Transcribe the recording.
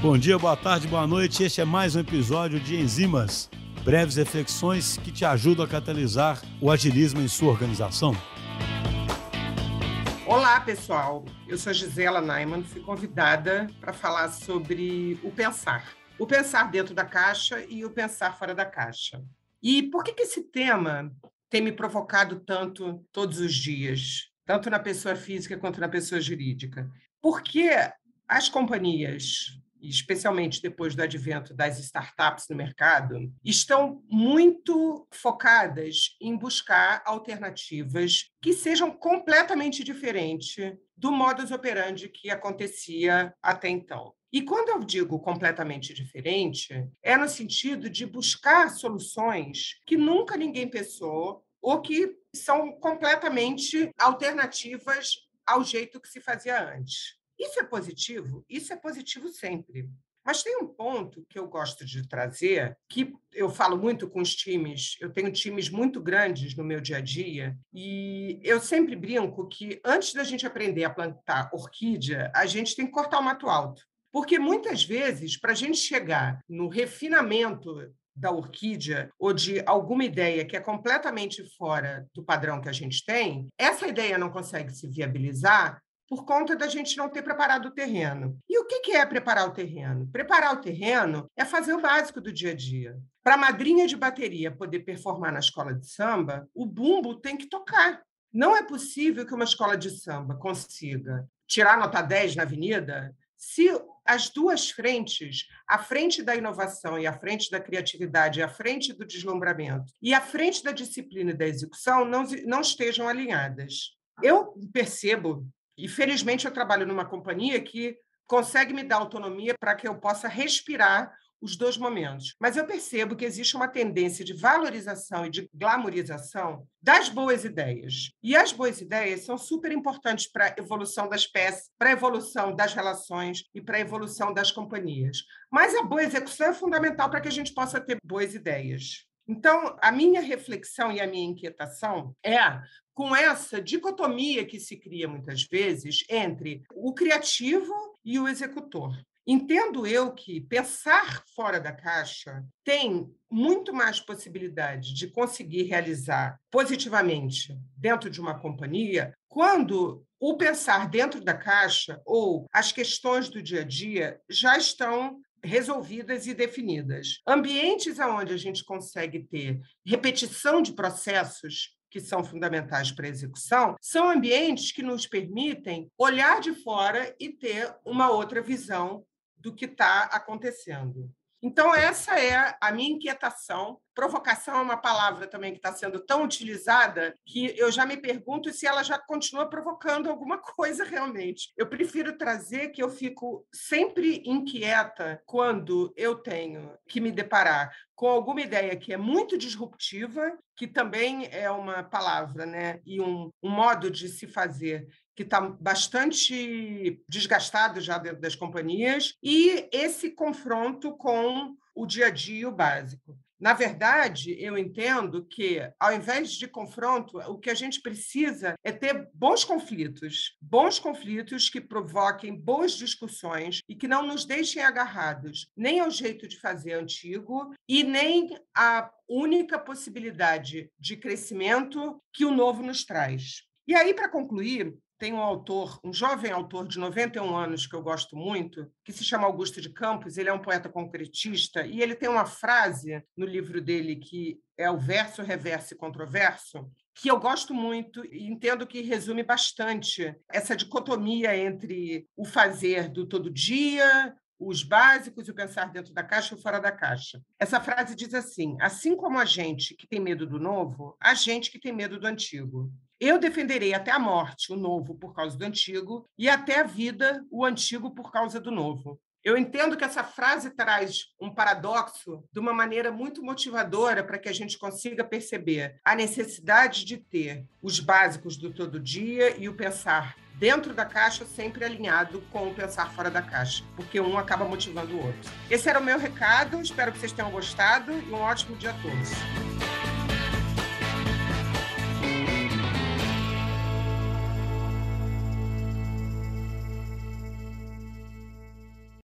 Bom dia, boa tarde, boa noite. Este é mais um episódio de Enzimas, breves reflexões que te ajudam a catalisar o agilismo em sua organização. Olá, pessoal. Eu sou Gisela Naiman, fui convidada para falar sobre o pensar. O pensar dentro da caixa e o pensar fora da caixa. E por que, que esse tema tem me provocado tanto todos os dias, tanto na pessoa física quanto na pessoa jurídica? Porque as companhias especialmente depois do advento das startups no mercado, estão muito focadas em buscar alternativas que sejam completamente diferentes do modus operandi que acontecia até então. E quando eu digo completamente diferente, é no sentido de buscar soluções que nunca ninguém pensou ou que são completamente alternativas ao jeito que se fazia antes. Isso é positivo? Isso é positivo sempre. Mas tem um ponto que eu gosto de trazer, que eu falo muito com os times, eu tenho times muito grandes no meu dia a dia, e eu sempre brinco que antes da gente aprender a plantar orquídea, a gente tem que cortar o mato alto. Porque muitas vezes, para a gente chegar no refinamento da orquídea ou de alguma ideia que é completamente fora do padrão que a gente tem, essa ideia não consegue se viabilizar por conta da gente não ter preparado o terreno. E o que é preparar o terreno? Preparar o terreno é fazer o básico do dia a dia. Para a madrinha de bateria poder performar na escola de samba, o bumbo tem que tocar. Não é possível que uma escola de samba consiga tirar nota 10 na avenida se as duas frentes, a frente da inovação e a frente da criatividade, a frente do deslumbramento e a frente da disciplina e da execução não, não estejam alinhadas. Eu percebo e felizmente eu trabalho numa companhia que consegue me dar autonomia para que eu possa respirar os dois momentos. Mas eu percebo que existe uma tendência de valorização e de glamorização das boas ideias. E as boas ideias são super importantes para a evolução das peças, para a evolução das relações e para a evolução das companhias. Mas a boa execução é fundamental para que a gente possa ter boas ideias. Então, a minha reflexão e a minha inquietação é com essa dicotomia que se cria muitas vezes entre o criativo e o executor. Entendo eu que pensar fora da caixa tem muito mais possibilidade de conseguir realizar positivamente dentro de uma companhia quando o pensar dentro da caixa ou as questões do dia a dia já estão resolvidas e definidas. Ambientes onde a gente consegue ter repetição de processos que são fundamentais para a execução, são ambientes que nos permitem olhar de fora e ter uma outra visão do que está acontecendo. Então, essa é a minha inquietação. Provocação é uma palavra também que está sendo tão utilizada que eu já me pergunto se ela já continua provocando alguma coisa realmente. Eu prefiro trazer que eu fico sempre inquieta quando eu tenho que me deparar com alguma ideia que é muito disruptiva, que também é uma palavra né? e um, um modo de se fazer que está bastante desgastado já dentro das companhias, e esse confronto com o dia a dia o básico. Na verdade, eu entendo que, ao invés de confronto, o que a gente precisa é ter bons conflitos, bons conflitos que provoquem boas discussões e que não nos deixem agarrados nem ao jeito de fazer antigo e nem à única possibilidade de crescimento que o novo nos traz. E aí, para concluir, tem um autor, um jovem autor de 91 anos que eu gosto muito, que se chama Augusto de Campos, ele é um poeta concretista e ele tem uma frase no livro dele que é o verso, reverso e controverso, que eu gosto muito e entendo que resume bastante essa dicotomia entre o fazer do todo dia, os básicos e o pensar dentro da caixa e fora da caixa. Essa frase diz assim: assim como a gente que tem medo do novo, a gente que tem medo do antigo. Eu defenderei até a morte o novo por causa do antigo e até a vida o antigo por causa do novo. Eu entendo que essa frase traz um paradoxo de uma maneira muito motivadora para que a gente consiga perceber a necessidade de ter os básicos do todo dia e o pensar dentro da caixa sempre alinhado com o pensar fora da caixa, porque um acaba motivando o outro. Esse era o meu recado, espero que vocês tenham gostado e um ótimo dia a todos.